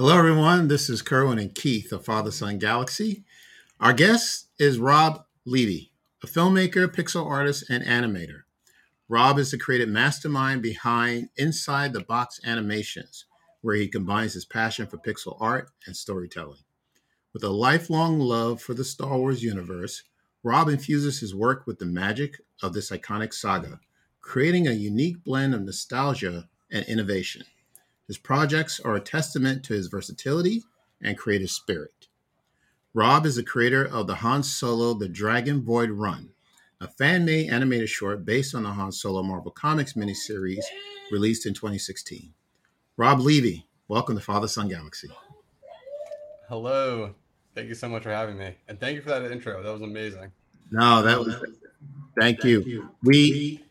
Hello, everyone. This is Kerwin and Keith of Father Son Galaxy. Our guest is Rob Levy, a filmmaker, pixel artist, and animator. Rob is the creative mastermind behind Inside the Box Animations, where he combines his passion for pixel art and storytelling. With a lifelong love for the Star Wars universe, Rob infuses his work with the magic of this iconic saga, creating a unique blend of nostalgia and innovation. His projects are a testament to his versatility and creative spirit. Rob is the creator of the Han Solo The Dragon Void Run, a fan made animated short based on the Han Solo Marvel Comics miniseries released in 2016. Rob Levy, welcome to Father Son Galaxy. Hello. Thank you so much for having me. And thank you for that intro. That was amazing. No, that was thank you. We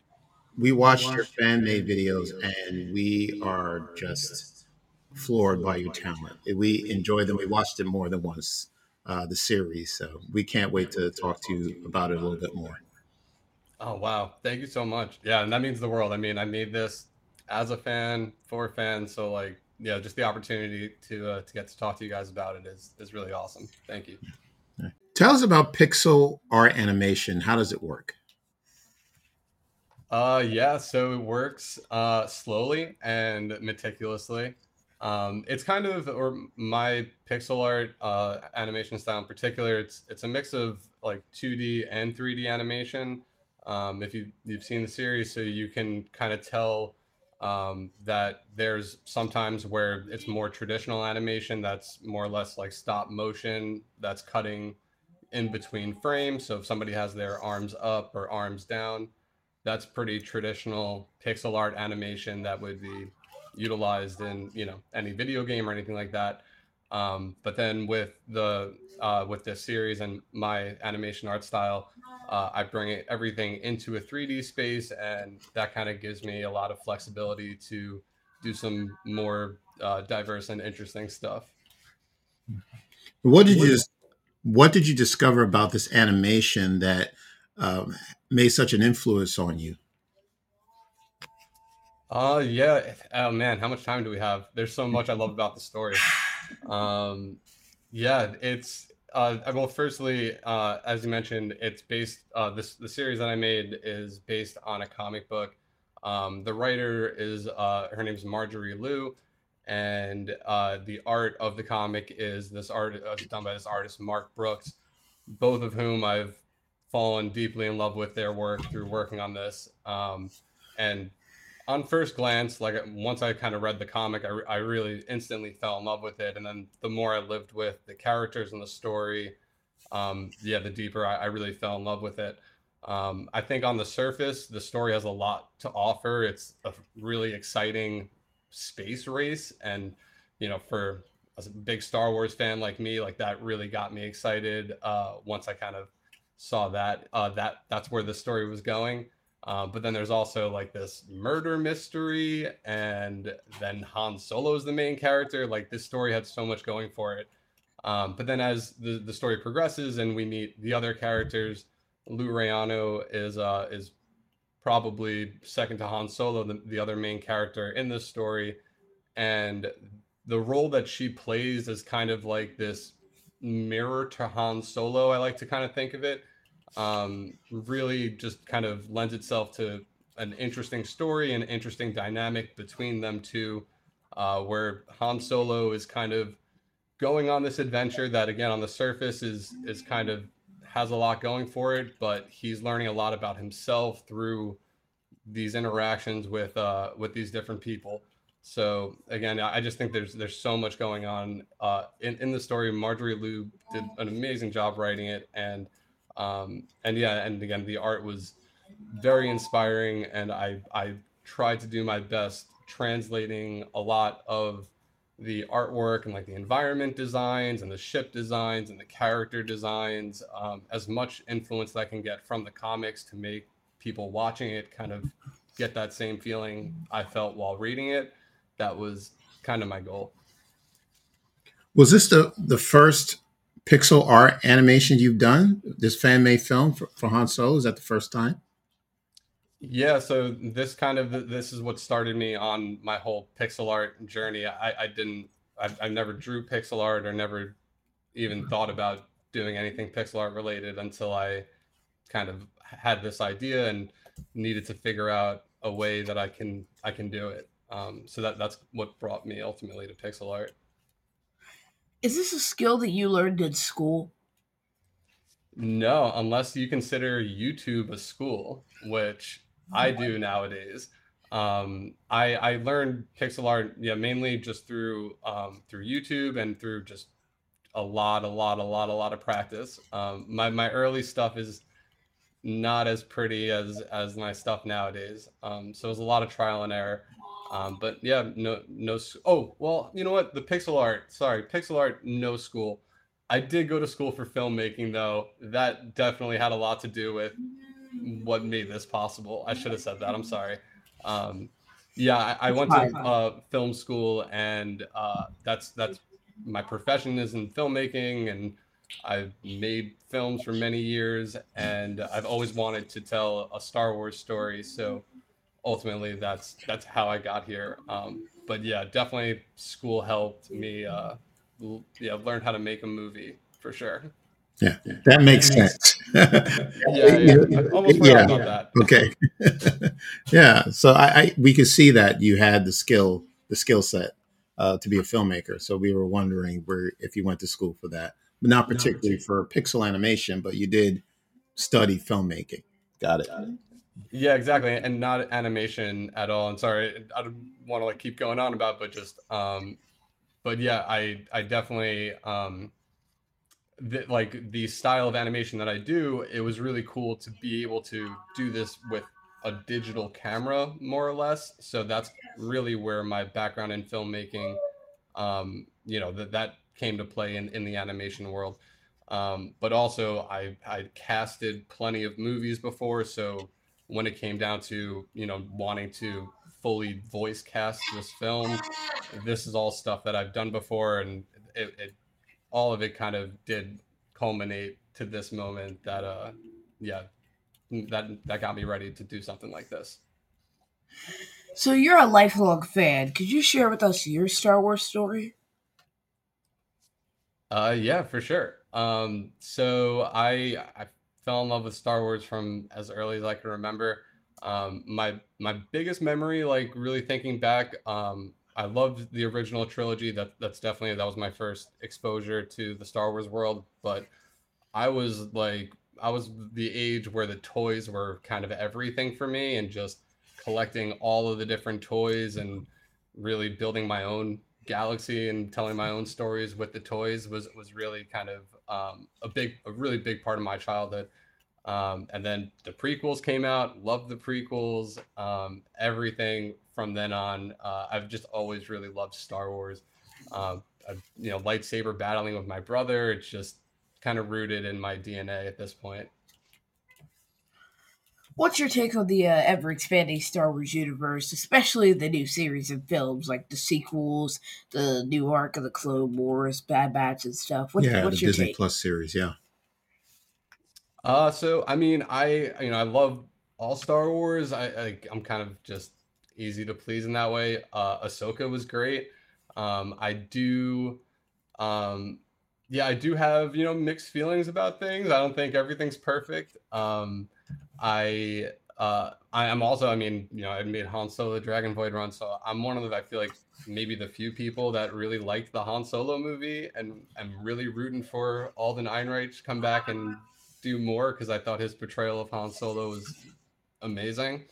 we watched your fan made videos and we are just floored by your talent. We enjoy them. We watched it more than once, uh, the series. So we can't wait to talk to you about it a little bit more. Oh, wow. Thank you so much. Yeah. And that means the world. I mean, I made this as a fan for fans. So, like, yeah, just the opportunity to uh, to get to talk to you guys about it is is really awesome. Thank you. Tell us about pixel art animation. How does it work? Uh, yeah, so it works uh, slowly and meticulously. Um, it's kind of, or my pixel art uh, animation style in particular, it's it's a mix of like 2D and 3D animation. Um, if you you've seen the series, so you can kind of tell um, that there's sometimes where it's more traditional animation that's more or less like stop motion that's cutting in between frames. So if somebody has their arms up or arms down, that's pretty traditional pixel art animation that would be utilized in you know any video game or anything like that. Um, but then with the uh, with this series and my animation art style, uh, I bring it, everything into a 3D space, and that kind of gives me a lot of flexibility to do some more uh, diverse and interesting stuff. What did you What did you discover about this animation that um, made such an influence on you? Uh, yeah. Oh man, how much time do we have? There's so much I love about the story. Um, yeah, it's uh, well, firstly, uh, as you mentioned, it's based. Uh, this the series that I made is based on a comic book. Um, the writer is uh, her name is Marjorie Liu, and uh, the art of the comic is this art uh, done by this artist Mark Brooks, both of whom I've fallen deeply in love with their work through working on this. Um, and on first glance, like once I kind of read the comic, I, I really instantly fell in love with it. And then the more I lived with the characters and the story, um, yeah, the deeper I, I, really fell in love with it. Um, I think on the surface, the story has a lot to offer. It's a really exciting space race, and you know, for a big Star Wars fan like me, like that really got me excited. Uh, once I kind of saw that, uh, that that's where the story was going. Uh, but then there's also like this murder mystery, and then Han Solo is the main character. Like this story had so much going for it. Um, but then as the, the story progresses and we meet the other characters, Loo Re Anoo is uh, is probably second to Han Solo, the, the other main character in this story, and the role that she plays is kind of like this mirror to Han Solo. I like to kind of think of it um, really just kind of lends itself to an interesting story and interesting dynamic between them two, uh, where Han Solo is kind of going on this adventure that, again, on the surface is is kind of has a lot going for it, but he's learning a lot about himself through these interactions with uh, with these different people. So again, I just think there's there's so much going on uh, in in the story. Marjorie Liu did an amazing job writing it, and um, and yeah, and again, the art was very inspiring, and I I tried to do my best translating a lot of the artwork and like the environment designs and the ship designs and the character designs, um, as much influence that I can get from the comics to make people watching it kind of get that same feeling I felt while reading it. That was kind of my goal. Was this the the first pixel art animation you've done? This fan made film for, for Han Solo is that the first time? Yeah, so this kind of this is what started me on my whole pixel art journey. I, I didn't I, I never drew pixel art or never even thought about doing anything pixel art related until I kind of had this idea and needed to figure out a way that I can I can do it. Um, so that that's what brought me ultimately to pixel art. Is this a skill that you learned in school? No, unless you consider YouTube a school, which I do nowadays. Um, I I learned pixel art, yeah, mainly just through um, through YouTube and through just a lot, a lot, a lot, a lot of practice. Um, my my early stuff is not as pretty as as my stuff nowadays. Um, so it was a lot of trial and error. Um, but yeah, no, no. Oh, well, you know what? The pixel art. Sorry, pixel art. No school. I did go to school for filmmaking, though. That definitely had a lot to do with what made this possible. I should have said that. I'm sorry. Um, yeah, I, I went to uh, film school, and uh, that's that's my profession is in filmmaking, and I've made films for many years, and I've always wanted to tell a Star Wars story. So ultimately that's that's how I got here. Um, but yeah, definitely school helped me. Uh, yeah, learn how to make a movie for sure. Yeah, that makes sense. yeah, yeah, I almost yeah. about that. Okay. yeah, so I, I, we could see that you had the skill, the skill set uh, to be a filmmaker. So we were wondering where if you went to school for that, but not particularly for pixel animation, but you did study filmmaking. Got it. Got it. Yeah, exactly, and not animation at all. And sorry, I don't want to like keep going on about, but just um, but yeah, I I definitely um, the, like the style of animation that I do. It was really cool to be able to do this with a digital camera, more or less. So that's really where my background in filmmaking, um, you know, that that came to play in in the animation world. Um, but also I I casted plenty of movies before, so when it came down to you know wanting to fully voice cast this film this is all stuff that i've done before and it, it all of it kind of did culminate to this moment that uh yeah that that got me ready to do something like this. So you're a lifelong fan. Could you share with us your star wars story? Uh yeah for sure. Um so i i fell in love with Star Wars from as early as I can remember. Um, my my biggest memory, like really thinking back, um, I loved the original trilogy. That that's definitely that was my first exposure to the Star Wars world. But I was like, I was the age where the toys were kind of everything for me, and just collecting all of the different toys and really building my own galaxy and telling my own stories with the toys was was really kind of um, a big, a really big part of my childhood. Um, and then the prequels came out. Loved the prequels. Um, everything from then on, uh, I've just always really loved Star Wars. Um, I, you know, lightsaber battling with my brother. It's just kind of rooted in my DNA at this point. What's your take on the uh, ever expanding Star Wars universe, especially the new series of films like the sequels, the new arc of the Clone Wars, Bad Batch, and stuff? What, yeah, what's the your Disney take? Plus series, yeah. Uh, so I mean, I you know I love all Star Wars. I, I I'm kind of just easy to please in that way. Uh, Ahsoka was great. Um, I do, um, yeah, I do have you know mixed feelings about things. I don't think everything's perfect. Um, I uh, I am also, I mean, you know, I made Han Solo the Dragon Void run, so I'm one of the I feel like maybe the few people that really liked the Han Solo movie, and I'm really rooting for Alden Ehrenreich to come back and do more because I thought his portrayal of Han Solo was amazing.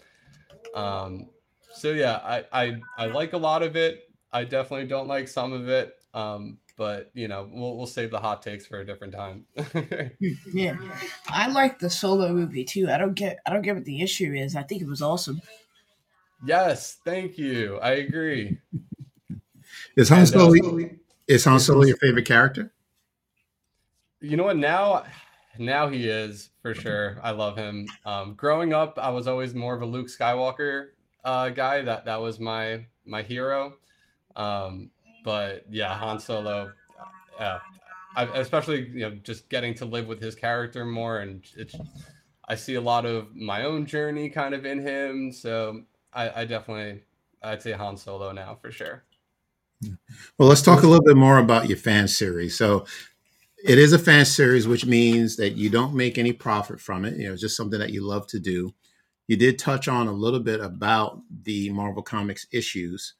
Um, so yeah, I, I I like a lot of it. I definitely don't like some of it. Um, but you know we'll we'll save the hot takes for a different time. yeah, I like the solo movie too. I don't get I don't get what the issue is. I think it was awesome. Yes, thank you. I agree. Is Han Solo uh, is Han Solo your favorite character? You know what? Now, now he is for sure. I love him. Um, growing up, I was always more of a Luke Skywalker uh, guy. That that was my my hero. Um, but yeah, Han Solo, uh, I, especially you know just getting to live with his character more, and it's I see a lot of my own journey kind of in him. So I, I definitely I'd say Han Solo now for sure. Well, let's talk a little bit more about your fan series. So, it is a fan series, which means that you don't make any profit from it. You know, it's just something that you love to do. You did touch on a little bit about the Marvel Comics issues.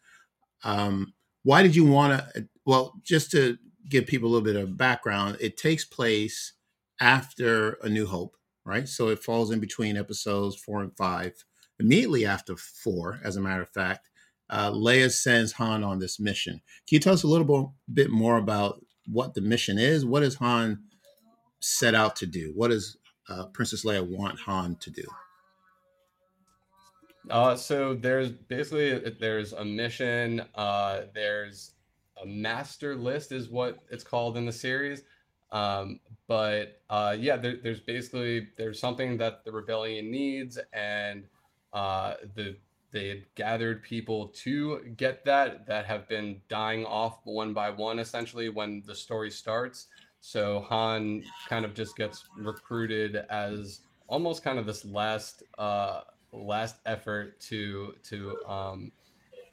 Um, why did you want to? Well, just to give people a little bit of background, it takes place after A New Hope, right? So it falls in between episodes four and five. Immediately after four, as a matter of fact, uh, Leia sends Han on this mission. Can you tell us a little bit more about what the mission is? What does Han set out to do? What does uh, Princess Leia want Han to do? Uh, so there's basically there's a mission. Uh, there's a master list is what it's called in the series. Um, but uh, yeah, there, there's basically there's something that the rebellion needs, and uh, the they had gathered people to get that that have been dying off one by one essentially when the story starts. So Han kind of just gets recruited as almost kind of this last uh, last effort to to um,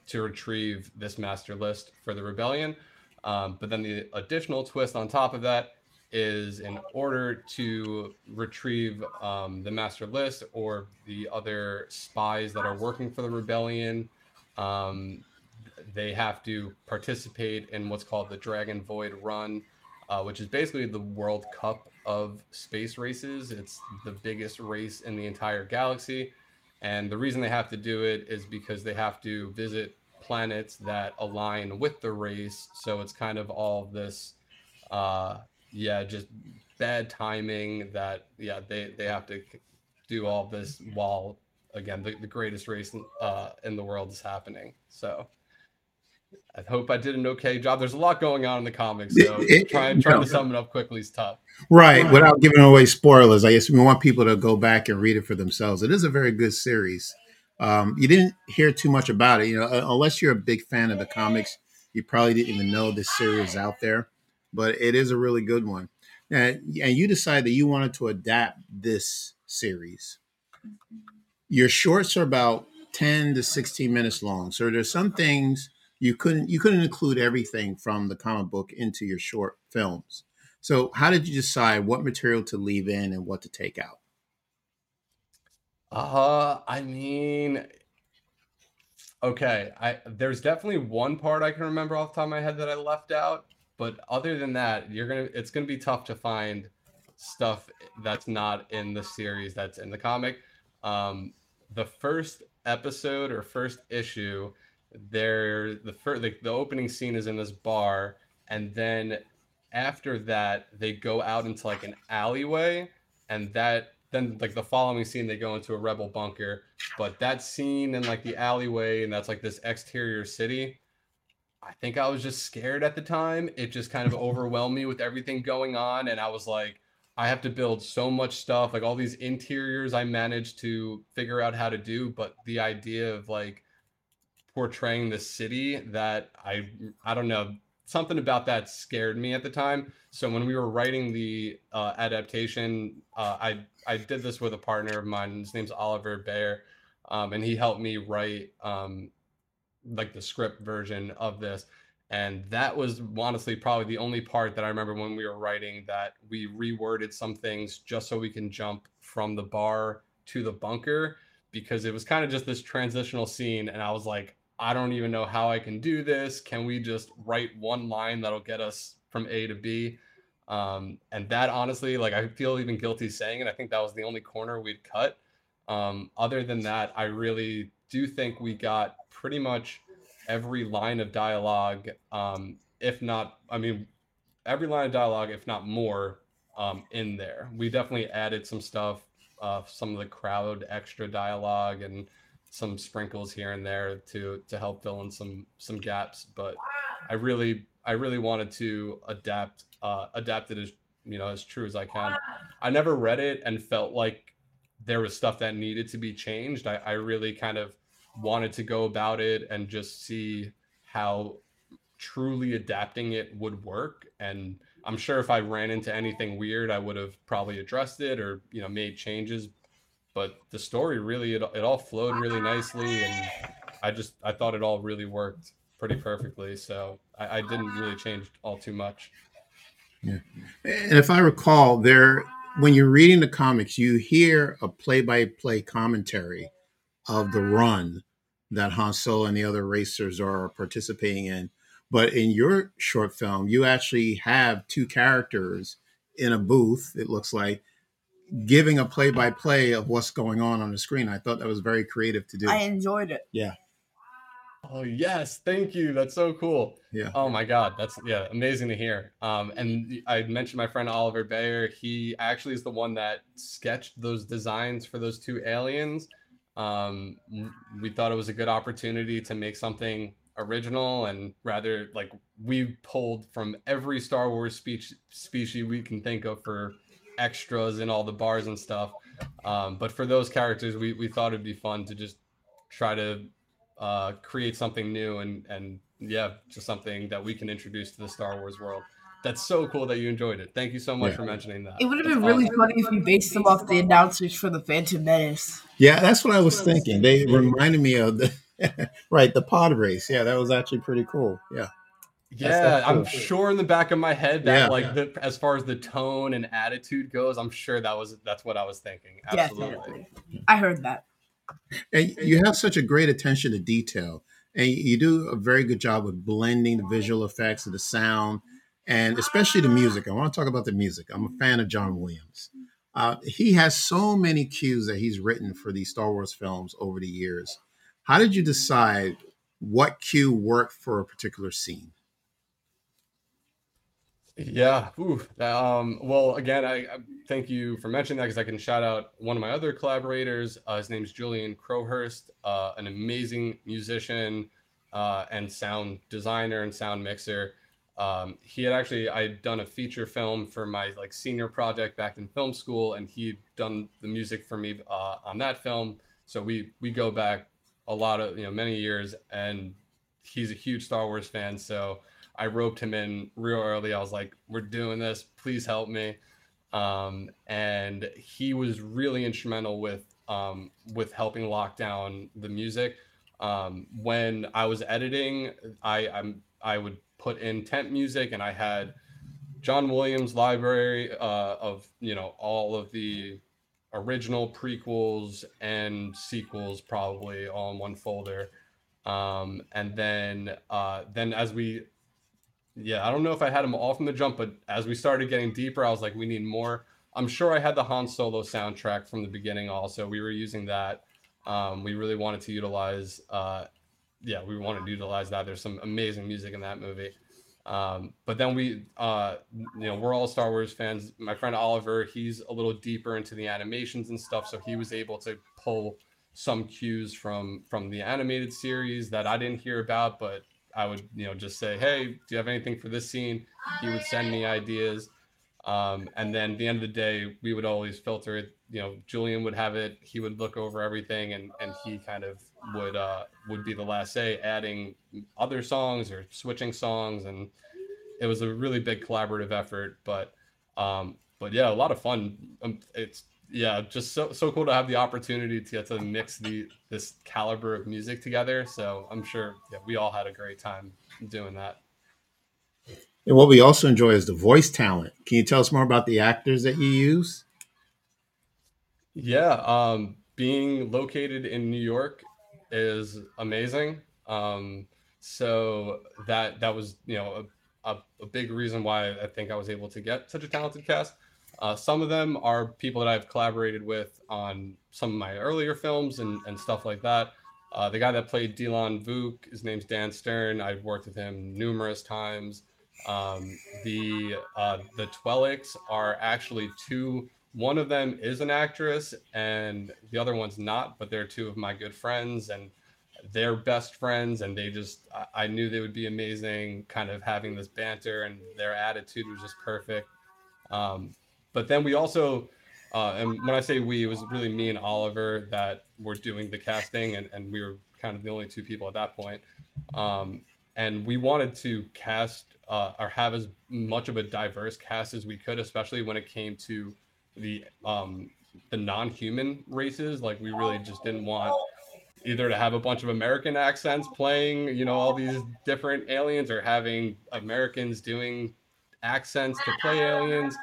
to retrieve this master list for the rebellion. Um, but then the additional twist on top of that is in order to retrieve um, the master list or the other spies that are working for the rebellion, um, they have to participate in what's called the Dragon Void Run, uh, which is basically the World Cup of space races. It's the biggest race in the entire galaxy. And the reason they have to do it is because they have to visit planets that align with the race. So it's kind of all this, uh, yeah, just bad timing that, yeah, they, they have to do all this while, again, the, the greatest race uh, in the world is happening. So I hope I did an okay job. There's a lot going on in the comics, so it, trying trying to sum it up quickly is tough. Right, without giving away spoilers, I guess we want people to go back and read it for themselves. It is a very good series. Um, you didn't hear too much about it, you know, unless you're a big fan of the comics. You probably didn't even know this series is out there, but it is a really good one. And, and you decided that you wanted to adapt this series. Your shorts are about 10 to 16 minutes long. So there's some things you couldn't you couldn't include everything from the comic book into your short films. So how did you decide what material to leave in and what to take out? Uh, I mean, okay, I there's definitely one part I can remember off the top of my head that I left out, but other than that, you're gonna it's gonna be tough to find stuff that's not in the series that's in the comic. Um, the first episode or first issue there the first like the opening scene is in this bar and then after that they go out into like an alleyway and that then like the following scene they go into a rebel bunker. But that scene in like the alleyway and that's like this exterior city i think i was just scared at the time. It just kind of overwhelmed me with everything going on and i was like i have to build so much stuff like all these interiors i managed to figure out how to do but the idea of like portraying the city that I I don't know something about that scared me at the time. So when we were writing the uh, adaptation, uh, I I did this with a partner of mine. His name's Oliver Bear, um, and he helped me write um, like the script version of this. And that was honestly probably the only part that I remember when we were writing that we reworded some things just so we can jump from the bar to the bunker because it was kind of just this transitional scene. And I was like, I don't even know how I can do this. Can we just write one line that'll get us from A to B? Um, and that honestly, like I feel even guilty saying it. I think that was the only corner we'd cut. Um, other than that, I really do think we got pretty much every line of dialogue, um, if not, I mean, every line of dialogue, if not more, um, in there. We definitely added some stuff, uh, some of the crowd extra dialogue and some sprinkles here and there to to help fill in some some gaps. But I really I really wanted to adapt uh, adapt it as you know as true as I can. I never read it and felt like there was stuff that needed to be changed. I, I really kind of wanted to go about it and just see how truly adapting it would work and i'm sure if i ran into anything weird i would have probably addressed it or you know made changes but the story really it, it all flowed really nicely and i just i thought it all really worked pretty perfectly. So I, I didn't really change all too much. Yeah, and if I recall, there when you're reading the comics, you hear a play-by-play commentary of the run that Han Solo and the other racers are participating in. But in your short film, you actually have two characters in a booth. It looks like giving a play-by-play of what's going on on the screen. I thought that was very creative to do. I enjoyed it. Yeah. Oh yes, thank you. That's so cool. Yeah. Oh my god, that's yeah, amazing to hear. Um, and I mentioned my friend Oliver Bayer. He actually is the one that sketched those designs for those two aliens. Um, we thought it was a good opportunity to make something original and rather like we pulled from every Star Wars speech species we can think of for extras in all the bars and stuff. Um, but for those characters, we, we thought it'd be fun to just try to uh, create something new and and yeah, just something that we can introduce to the Star Wars world. That's so cool that you enjoyed it. Thank you so much yeah. for mentioning that. It would have been That's really awesome. funny if you based them off the announcers for the Phantom Menace. Yeah, that's what I was thinking. They reminded me of the right the pod race. Yeah, that was actually pretty cool. Yeah. Yeah, cool. I'm sure in the back of my head that yeah. like the as far as the tone and attitude goes, I'm sure that was that's what I was thinking. Absolutely. Yeah, I heard that. And you have such a great attention to detail, and you do a very good job with blending the visual effects and the sound, and especially the music. I want to talk about the music. I'm a fan of John Williams. Uh, he has so many cues that he's written for these Star Wars films over the years. How did you decide what cue worked for a particular scene? Yeah. Ooh. Um, well, again, I, I, thank you for mentioning that because I can shout out one of my other collaborators. Uh, his name is Julian Crowhurst, uh, an amazing musician uh, and sound designer and sound mixer. Um, he had actually I had done a feature film for my like senior project back in film school, and he'd done the music for me uh, on that film. So we we go back a lot of you know many years, and he's a huge Star Wars fan. So I roped him in real early. I was like, "We're doing this. Please help me." Um, and he was really instrumental with um, with helping lock down the music. Um, when I was editing, I I'm, I would put in temp music, and I had John Williams' library uh, of you know all of the original prequels and sequels probably all in one folder. Um, and then uh, then as we yeah, I don't know if I had them all from the jump, but as we started getting deeper, I was like, we need more. I'm sure I had the Han Solo soundtrack from the beginning. Also, we were using that. Um, we really wanted to utilize, uh, yeah, we wanted to utilize that. There's some amazing music in that movie. Um, but then we, uh, you know, we're all Star Wars fans. My friend Oliver, he's a little deeper into the animations and stuff, so he was able to pull some cues from from the animated series that I didn't hear about, but I would, you know, just say, "Hey, do you have anything for this scene?" He would send me ideas, um, and then at the end of the day, we would always filter it. You know, Julian would have it. He would look over everything, and and he kind of would uh, would be the last say, adding other songs or switching songs, and it was a really big collaborative effort. But um, but yeah, a lot of fun. Um, it's yeah, just so so cool to have the opportunity to get to mix the this caliber of music together. So I'm sure yeah, we all had a great time doing that. And what we also enjoy is the voice talent. Can you tell us more about the actors that you use? Yeah, um, being located in New York is amazing. Um, so that that was you know a, a, a big reason why I think I was able to get such a talented cast. Uh, some of them are people that I've collaborated with on some of my earlier films and, and stuff like that. Uh, the guy that played Dilan Vuk, his name's Dan Stern. I've worked with him numerous times. Um, the uh, the Twi'leks are actually two. One of them is an actress, and the other one's not. But they're two of my good friends, and they're best friends. And they just, I, I knew they would be amazing. Kind of having this banter, and their attitude was just perfect. Um, but then we also, uh, and when I say we, it was really me and Oliver that were doing the casting, and, and we were kind of the only two people at that point. Um, and we wanted to cast uh, or have as much of a diverse cast as we could, especially when it came to the um, the non-human races. Like we really just didn't want either to have a bunch of American accents playing, you know, all these different aliens, or having Americans doing accents to play aliens.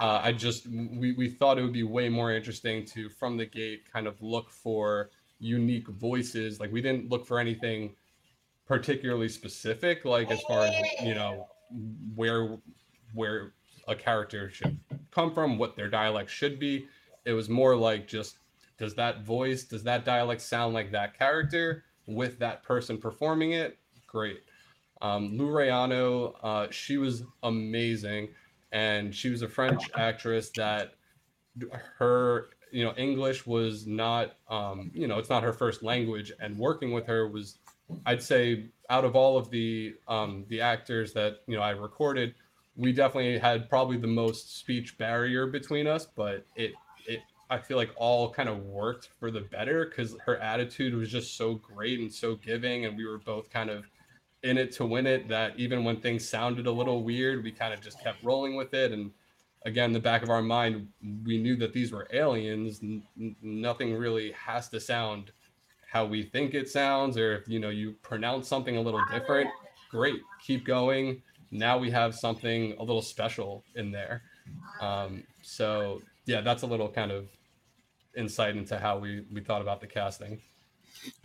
Uh, I just we we thought it would be way more interesting to from the gate kind of look for unique voices. Like we didn't look for anything particularly specific, like as far as you know where where a character should come from, what their dialect should be. It was more like just does that voice, does that dialect sound like that character with that person performing it? Great. Um, Loo Re Anoo, uh, she was amazing, and she was a French actress that her you know English was not um, you know it's not her first language, and working with her was I'd say out of all of the um, the actors that you know I recorded, we definitely had probably the most speech barrier between us, but it it I feel like all kind of worked for the better because her attitude was just so great and so giving, and we were both kind of in it to win it. That even when things sounded a little weird, we kind of just kept rolling with it. And again, the back of our mind, we knew that these were aliens. N- nothing really has to sound how we think it sounds, or if you know you pronounce something a little different, great, keep going now we have something a little special in there. Um, so yeah, that's a little kind of insight into how we we thought about the casting.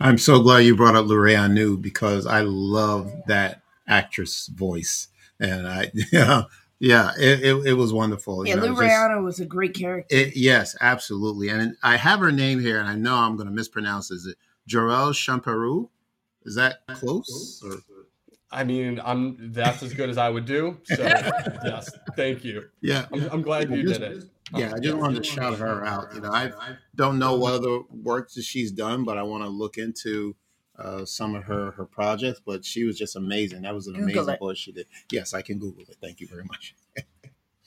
I'm so glad you brought up Loo Re Anoo because I love that actress voice, and I yeah yeah it, it, it was wonderful. Yeah, Loo Re Anoo was a great character. It, yes, absolutely, and I have her name here, and I know I'm going to mispronounce. Is it Jorel Champerou? Is that close? Or? I mean, I'm that's as good as I would do. So yes, thank you. Yeah, I'm, I'm glad you did it. Yeah, I just wanted to shout her out. You know, I don't know what other work that she's done, but I want to look into uh, some of her her projects. But she was just amazing. That was an Google amazing voice she did. Yes, I can Google it. Thank you very much.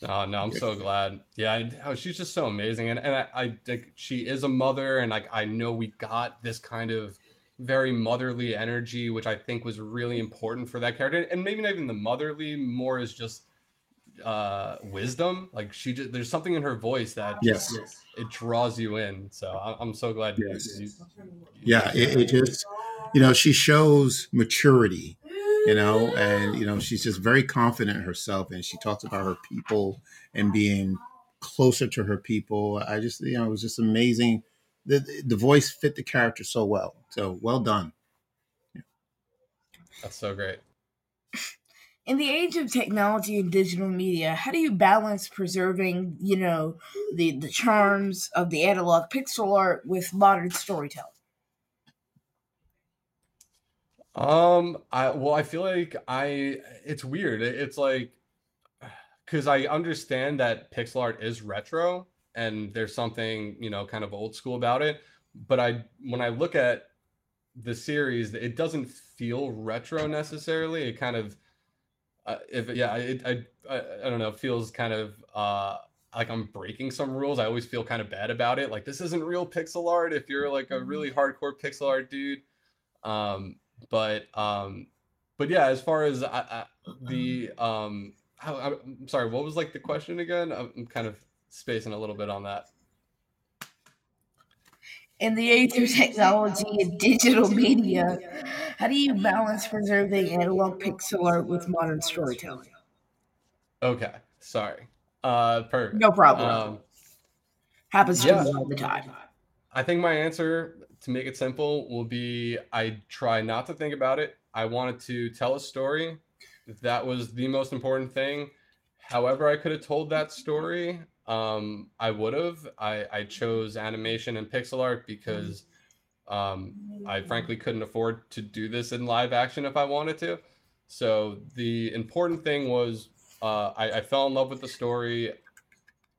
Oh no, I'm so glad. Yeah, I, oh, she's just so amazing, and and I, I like she is a mother, and like I know we got this kind of very motherly energy, which I think was really important for that character. And maybe not even the motherly, more is just uh wisdom. Like she just there's something in her voice that yes, it draws you in. So I'm so glad. Yes. You, yeah, it, it just you know she shows maturity you know, and you know she's just very confident in herself, and she talks about her people and being closer to her people. I just, you know, it was just amazing the the voice fit the character so well. So well done. Yeah. That's so great. In the age of technology and digital media, how do you balance preserving, you know, the the charms of the analog pixel art with modern storytelling? Um, I well, I feel like I it's weird. It's like because I understand that pixel art is retro, and there's something you know kind of old school about it but i when i look at the series it doesn't feel retro necessarily it kind of uh, if yeah it, I, I i don't know It feels kind of uh like i'm breaking some rules. I always feel kind of bad about it. Like this isn't real pixel art if you're like a really hardcore pixel art dude. Um but um but yeah as far as I, I, the um I, i'm sorry what was like the question again? I'm kind of spacing a little bit on that. In the age of technology and digital media, how do you balance preserving analog pixel art with modern storytelling? Okay, sorry. Uh, perfect. No problem. Um, Happens to yeah. me all the time. I think my answer, to make it simple, will be I try not to think about it. I wanted to tell a story. That was the most important thing. However, I could have told that story um, I would have. I, I chose animation and pixel art because um, I frankly couldn't afford to do this in live action if I wanted to. So the important thing was uh, I, I, fell in love with the story.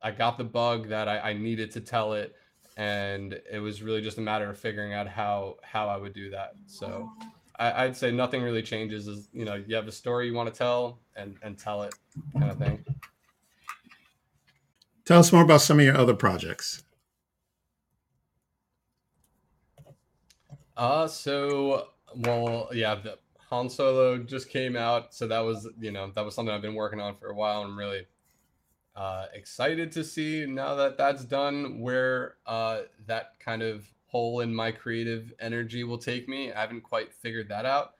I got the bug that I, I needed to tell it, and it was really just a matter of figuring out how how I would do that. So I, would say nothing really changes. Is you know you have a story you want to tell and and tell it kind of thing. Tell us more about some of your other projects. Uh, so, well, yeah, the Han Solo just came out. So that was, you know, that was something I've been working on for a while. I'm really uh, excited to see now that that's done where uh, that kind of hole in my creative energy will take me. I haven't quite figured that out.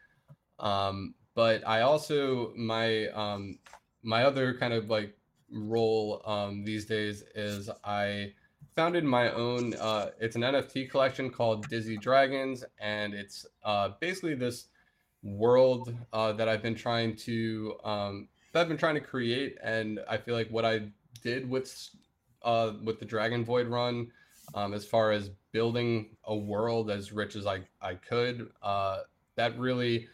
Um, but I also my um, my other kind of like role um, these days is I founded my own. Uh, it's an NFT collection called Dizzy Dragons, and it's uh, basically this world uh, that I've been trying to um, that I've been trying to create. And I feel like what I did with uh, with the Dragon Void run, um, as far as building a world as rich as I I could, uh, that really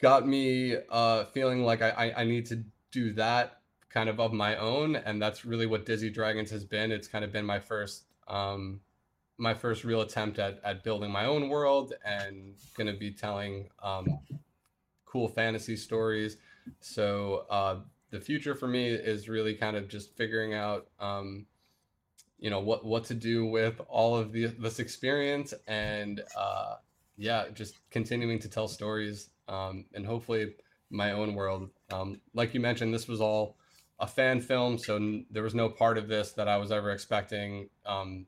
got me uh, feeling like I, I I need to do that kind of of my own, and that's really what Dizzy Dragons has been. It's kind of been my first um, my first real attempt at at building my own world and going to be telling um, cool fantasy stories. So uh, the future for me is really kind of just figuring out. Um, you know what what to do with all of the, this experience and uh, yeah just continuing to tell stories um, and hopefully my own world um, like you mentioned this was all a fan film, so n- there was no part of this that I was ever expecting, um,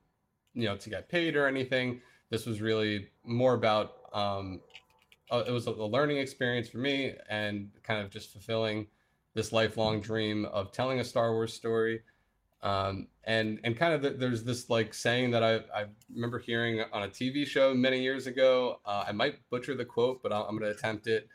you know, to get paid or anything. This was really more about um, uh, it was a, a learning experience for me and kind of just fulfilling this lifelong dream of telling a Star Wars story. Um, and and kind of the, there's this like saying that I, I remember hearing on a TV show many years ago. Uh, I might butcher the quote, but i I'm going to attempt it.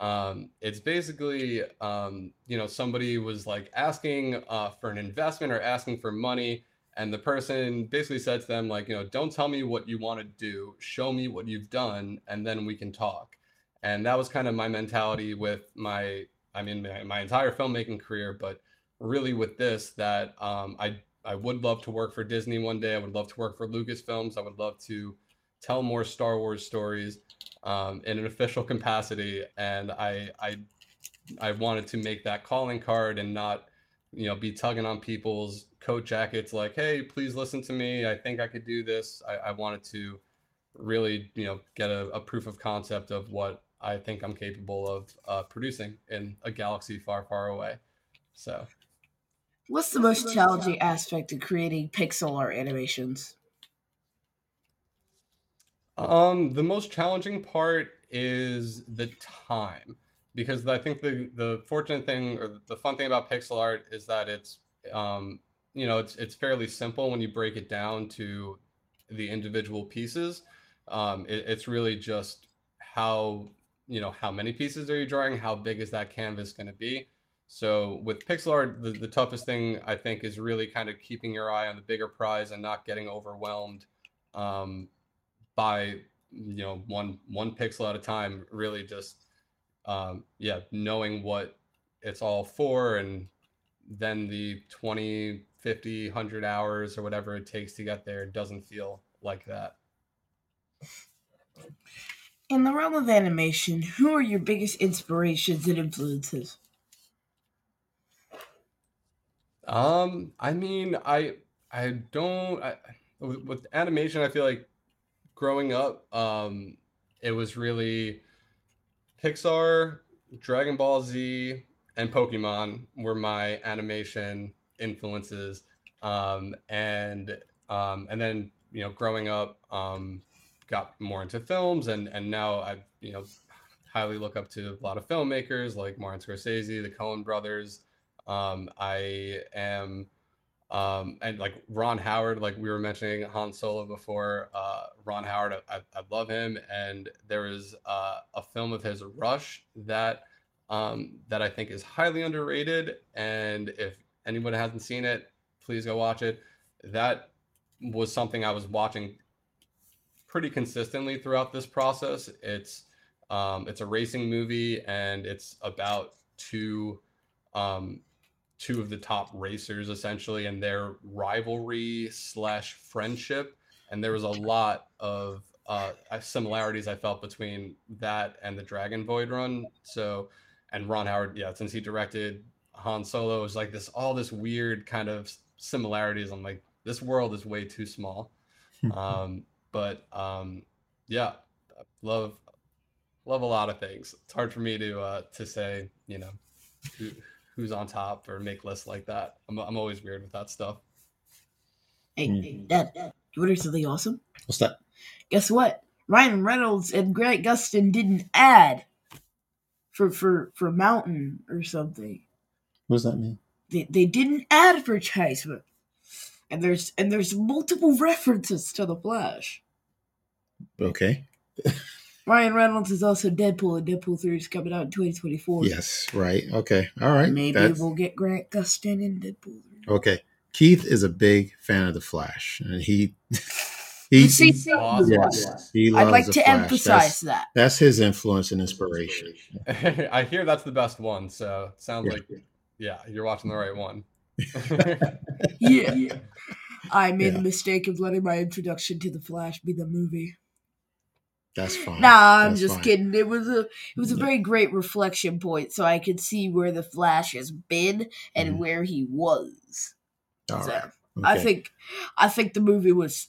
Um, it's basically, um, you know, somebody was like asking uh, for an investment or asking for money. And the person basically said to them, like, you know, don't tell me what you want to do, show me what you've done, and then we can talk. And that was kind of my mentality with my, I mean, my, my entire filmmaking career, but really with this, that um, I, I would love to work for Disney one day. I would love to work for Lucasfilms. I would love to tell more Star Wars stories um, in an official capacity, and I I I wanted to make that calling card and not you know be tugging on people's coat jackets like hey please listen to me. I think i could do this. I, I wanted to really you know get a, a, proof of concept of what i think i'm capable of uh, producing in a galaxy far far away. So. What's the most challenging aspect of creating pixel art animations um, the most challenging part is the time because I think the the fortunate thing or the fun thing about pixel art is that it's um, you know it's it's fairly simple when you break it down to the individual pieces. Um, it, it's really just how you know how many pieces are you drawing, how big is that canvas going to be. So with pixel art, the, the toughest thing I think is really kind of keeping your eye on the bigger prize and not getting overwhelmed um, by you know one one pixel at a time really just um, yeah knowing what it's all for and then the 20 50 100 hours or whatever it takes to get there doesn't feel like that. In the realm of animation who are your biggest inspirations and influences? Um i mean i i don't I, with animation i feel like growing up, um, it was really Pixar, Dragon Ball Z, and Pokemon were my animation influences. Um, and um, and then you know, growing up, um, got more into films, and and now I you know highly look up to a lot of filmmakers like Martin Scorsese, the Coen Brothers. Um, I am um, and like Ron Howard, like we were mentioning Han Solo before. Uh, Ron Howard, I, I love him, and there is uh, a film of his, Rush, that um, that I think is highly underrated. And if anyone hasn't seen it, please go watch it. That was something I was watching pretty consistently throughout this process. It's um, it's a racing movie, and it's about two um, two of the top racers essentially and their rivalry slash friendship. And there was a lot of uh, similarities i felt between that and the dragon void run. So and ron howard yeah since he directed han solo is like this all this weird kind of similarities. I'm like this world is way too small. Um, but um, yeah love love a lot of things. It's hard for me to uh, to say you know who's on top or make lists like that. I'm, I'm always weird with that stuff. Hey, hmm. that You want to hear something awesome? What's that? Guess what? Ryan Reynolds and Grant Gustin didn't add for for for Mountain or something. What does that mean? They they didn't advertise advertisement. And there's and there's multiple references to the Flash. Okay. Ryan Reynolds is also Deadpool, and Deadpool 3 is coming out in 2024. Yes. Right. Okay. All right. Maybe That's- we'll get Grant Gustin in Deadpool 3. Okay. Keith is a big fan of the Flash, and he he See, Awesome. yes, he loves I'd like to Flash. emphasize That's, that. that's his influence and inspiration. I hear that's the best one. So it sounds Yeah. like yeah, you're watching the right one. Yeah. I made Yeah. the mistake of letting my introduction to the Flash be the movie. That's fine. Nah, I'm That's just fine. kidding. It was a it was a Yeah. very great reflection point, so I could see where the Flash has been and Mhm. where he was. All so right. I think I think the movie was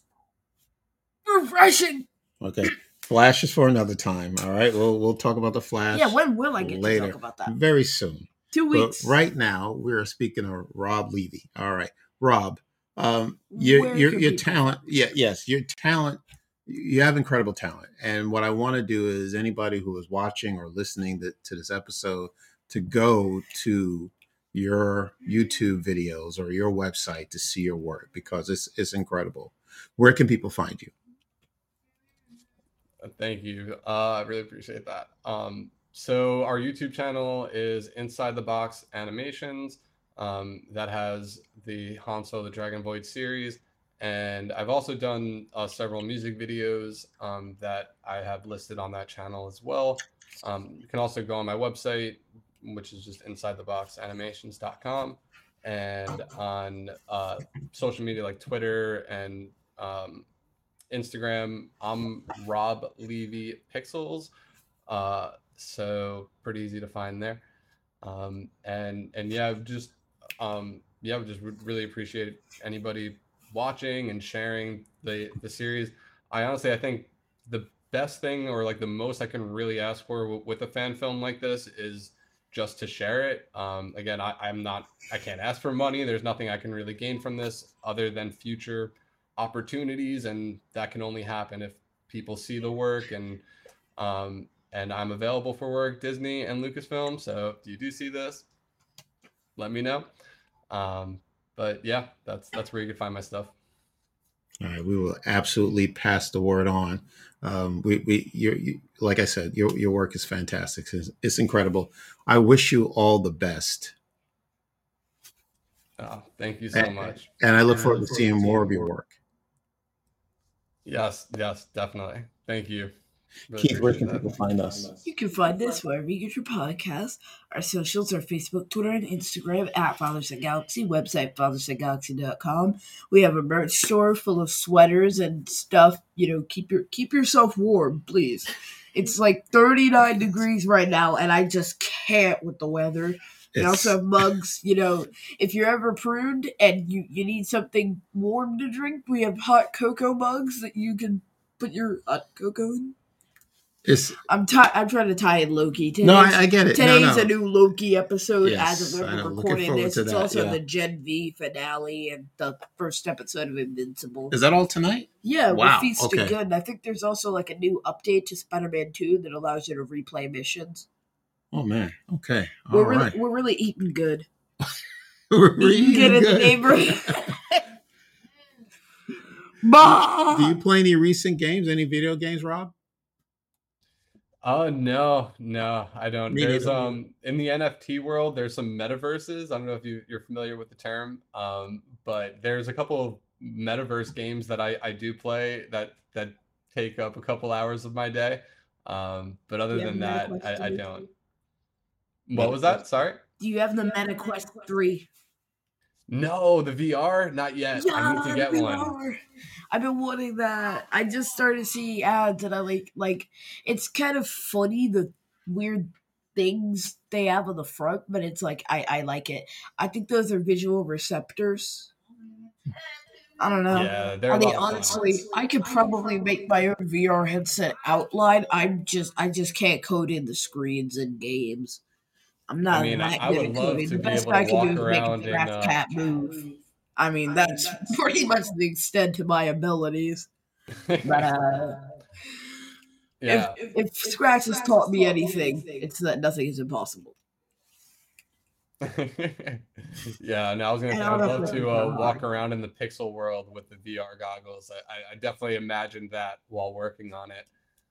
refreshing. Okay. Flash is for another time. All right. We'll we'll talk about the Flash. Yeah, when will I get later. to talk about that? very soon. Two But weeks. right now, we're speaking of Rob Levy. All right, Rob, um, your your your talent, yeah, yes, your talent. You have incredible talent, and what I want to do is anybody who is watching or listening to, this episode to go to your YouTube videos or your website to see your work because it's it's incredible. Where can people find you? Thank you. Uh, I really appreciate that. Um, so our YouTube channel is Inside the Box Animations. Um, that has the Han Solo the Dragon Void series, and I've also done uh, several music videos um, that I have listed on that channel as well. Um, you can also go on my website, which is just InsideTheBoxAnimations.com, and on uh, social media like Twitter and um, Instagram, I'm Rob Levy Pixels. Uh, so pretty easy to find there. Um, and and yeah, just um, yeah, we just re- really appreciate anybody watching and sharing the the series. I honestly, I think the best thing or like the most I can really ask for with a fan film like this is just to share it. Um, again, I, I'm not, I can't ask for money. There's nothing I can really gain from this other than future opportunities, and that can only happen if people see the work and um, and I'm available for work, Disney and Lucasfilm. So if you do see this, let me know. Um, but yeah, that's that's where you can find my stuff. All right, we will absolutely pass the word on. Um, we, we, you're, you, like I said, your, your work is fantastic. It's, it's incredible. I wish you all the best, Oh, thank you so And- much. and I look forward to seeing more of your work. Yes, yes, definitely. Thank you. Really Keith, where can that. people find us? You can find us wherever you get your podcasts. Our socials are Facebook, Twitter, and Instagram at Father Son Galaxy. Website fathersongalaxy.com. We have a merch store full of sweaters and stuff. You know, keep your keep yourself warm, please. It's like 39 degrees right now, and I just can't with the weather. We It's- also have mugs. You know, if you're ever pruned and you, you need something warm to drink, we have hot cocoa mugs that you can put your hot cocoa in. It's I'm ti- I'm trying to tie in Loki. Today's, no, I, I get it. Today's no. a new Loki episode Yes, as of when we're recording this. It's that, also yeah. the Gen V finale and the first episode of Invincible. Is that all tonight? yeah, Wow, feasting okay. good. And I think there's also like a new update to Spider-Man 2 that allows you to replay missions. Oh man. Okay. We're All really we're really eating good. We're Eating good in the neighborhood. Do you play any recent games? Any video games, Rob? Oh no, no, I don't. Me there's neither. um in the NFT world, there's some metaverses. I don't know if you, you're familiar with the term, um, but there's a couple of metaverse games that I, I do play that that take up a couple hours of my day. Um, but other You than that, I, I don't. What was that? Sorry. Do you have the MetaQuest 3? No, the VR, not yet. I need to get one. I've been wanting that. I just started seeing ads and I like like it's kind of funny the weird things they have on the front, but it's like I, I like it. I think those are visual receptors. I don't know. Yeah, they're I mean, honestly, I could probably make my own VR headset outline. I'm just, I just can't code in the screens and games. I'm not I mean, I- that I good would at love coding. to The be best to I can do is make a draft uh, cat move. I mean, that's pretty much the extent of my abilities. But uh, Yeah. if, if Scratch has taught me anything, it's that nothing is impossible. yeah, no, I was gonna. Say, I'd love to uh, walk around in the pixel world with the VR goggles. I- I definitely imagined that while working on it.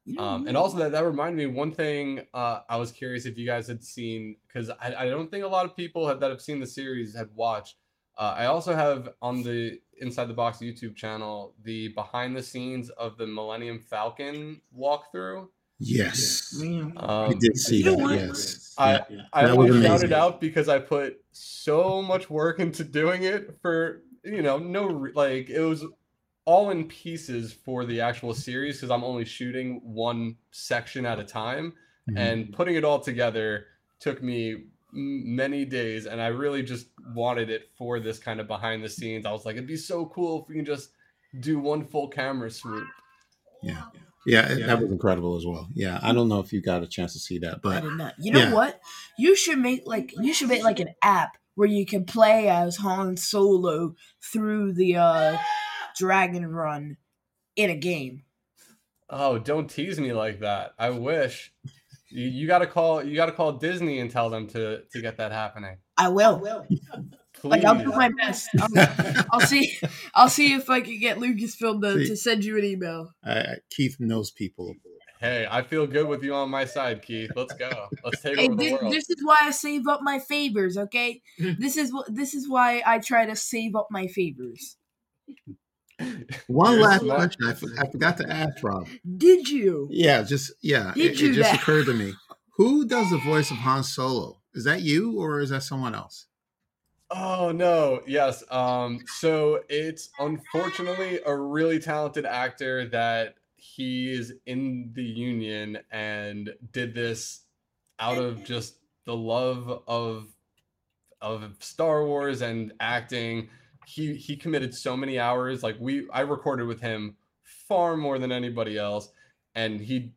You know, Um, and also that that reminded me one thing. Uh, I was curious if you guys had seen because I, I don't think a lot of people have, that have seen the series had watched. Uh, I also have on the Inside the Box YouTube channel the behind the scenes of the Millennium Falcon walkthrough. Yes. yeah. I Um, did see You that. what? Yes. I- Yeah. I That was amazing. shouted out because I put so much work into doing it for you know no like it was all in pieces for the actual series because I'm only shooting one section at a time Mhm. and putting it all together took me many days and I really just wanted it for this kind of behind the scenes. I was like it'd be so cool if we can just do one full camera swoop. yeah. Yeah, it- that was incredible as well. Yeah, I don't know if you got a chance to see that, I but did not. You know yeah. what? You should make like you should make like an app where you can play as Han Solo through the uh Dragon Run in a game. Oh, don't tease me like that. I wish. You, you gotta call you gotta call Disney and tell them to to get that happening. I will. Please. Like I'll do my best. I'll, I'll see. I'll see if I can get Lucasfilm to, See. to send you an email. uh, Keith knows people. Hey, I feel good with you on my side, Keith. Let's go. Let's take Hey, over the world. this is why I save up my favors. Okay, this is what this is why I try to save up my favors. One You're last question I, I forgot to ask Rob. Did you? Yeah, just yeah, Did it, you it just that? occurred to me. Who does the voice of Han Solo? Is that you or is that someone else? Oh no, yes. Um, so it's unfortunately a really talented actor that he is in the union and did this out of just the love of of Star Wars and acting. He he committed so many hours. Like we I recorded with him far more than anybody else. And he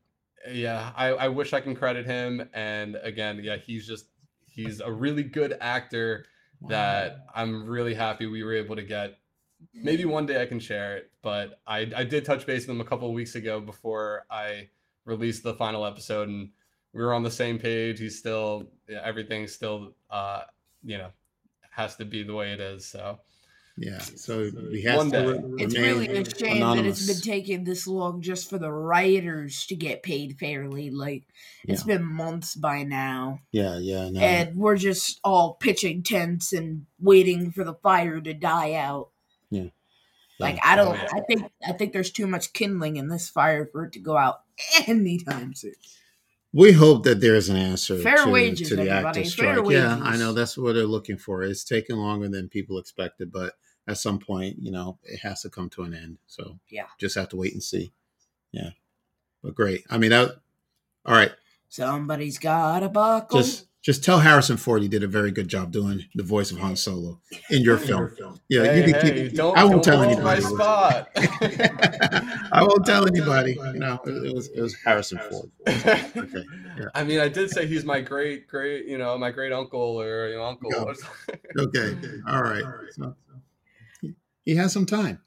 yeah, I, I wish I can credit him. And again, yeah, he's just he's a really good actor that I'm really happy we were able to get. Maybe one day I can share it, but I, I did touch base with him a couple of weeks ago before I released the final episode, and we were on the same page. He's still yeah, everything's still uh you know has to be the way it is. So Yeah, so he has One to day. re- It's really a shame that it's been taking this long just for the writers to get paid fairly. Like it's been months by now, Yeah, yeah, no. and we're just all pitching tents and waiting for the fire to die out. Yeah. Like I don't. Oh, yeah. I think. I think there's too much kindling in this fire for it to go out anytime soon. We hope that there's an answer Fair to, wages, to the everybody, actor fair strike. Yeah, I know that's what they're looking for. It's taking longer than people expected, but at some point, you know, it has to come to an end. So Yeah. just have to wait and see. Yeah, but great. I mean, that. All right, Somebody's got a buckle. just just tell Harrison Ford you did a very good job doing the voice of Han Solo in your film. Yeah, hey, you can hey, keep. don't, I won't don't tell blow my anybody. spot. I won't tell anybody. You know, it, was it was Harrison Ford. Okay. I mean, I did say he's my great, great, you know, my great uncle or you know, uncle. Yeah. or. Okay. All right. So, he- he has some time.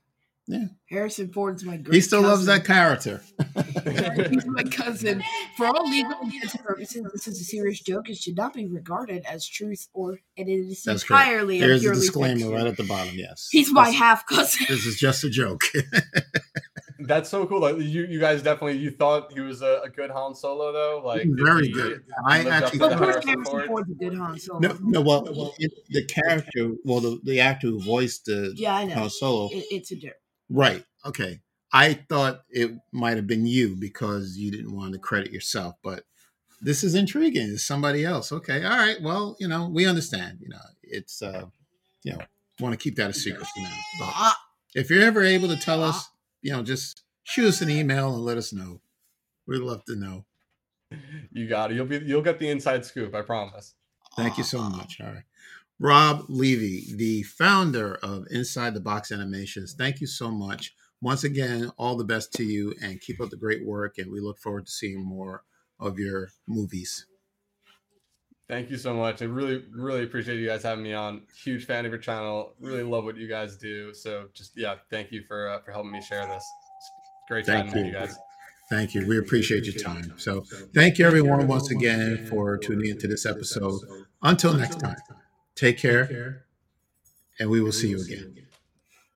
Harrison Ford's my great. He still loves that character. He's my cousin. For all legal and business purposes, this is a serious joke. It should not be regarded as truth, or it is That's correct. entirely a Here's the purely disclaimer fiction. right at the bottom. Yes. He's my This- half cousin. This is just a joke. That's so cool. Like you, you guys definitely you thought he was a, a good Han Solo though. Like Very he good. I actually to Of the course, Harrison Harrison Ford? Ford's a good Han Solo. no, no. Well, it, the character, well, the, the actor who voiced the Yeah, I know. Han Solo, It, it's a different. Right? Okay. I thought it might have been you because you didn't want to credit yourself, but this is intriguing. It's somebody else. Okay. All right. Well, you know, we understand. You know, it's uh, you know, want to keep that a secret for now. But if you're ever able to tell us, you know, just shoot us an email and let us know. We'd love to know. You got it. You'll be you'll get the inside scoop. I promise. Thank you so much. All right. Rob Levy, the founder of Inside the Box Animations, thank you so much. Once again, all the best to you and keep up the great work. And we look forward to seeing more of your movies. Thank you so much. I really, really appreciate you guys having me on. Huge fan of your channel. Really love what you guys do. So just yeah, thank you for uh, for helping me share this. It's great Thank chatting you. you guys. Thank you. We appreciate your time. So thank you everyone once again for tuning into this episode. Until next time, take care and we will see you again.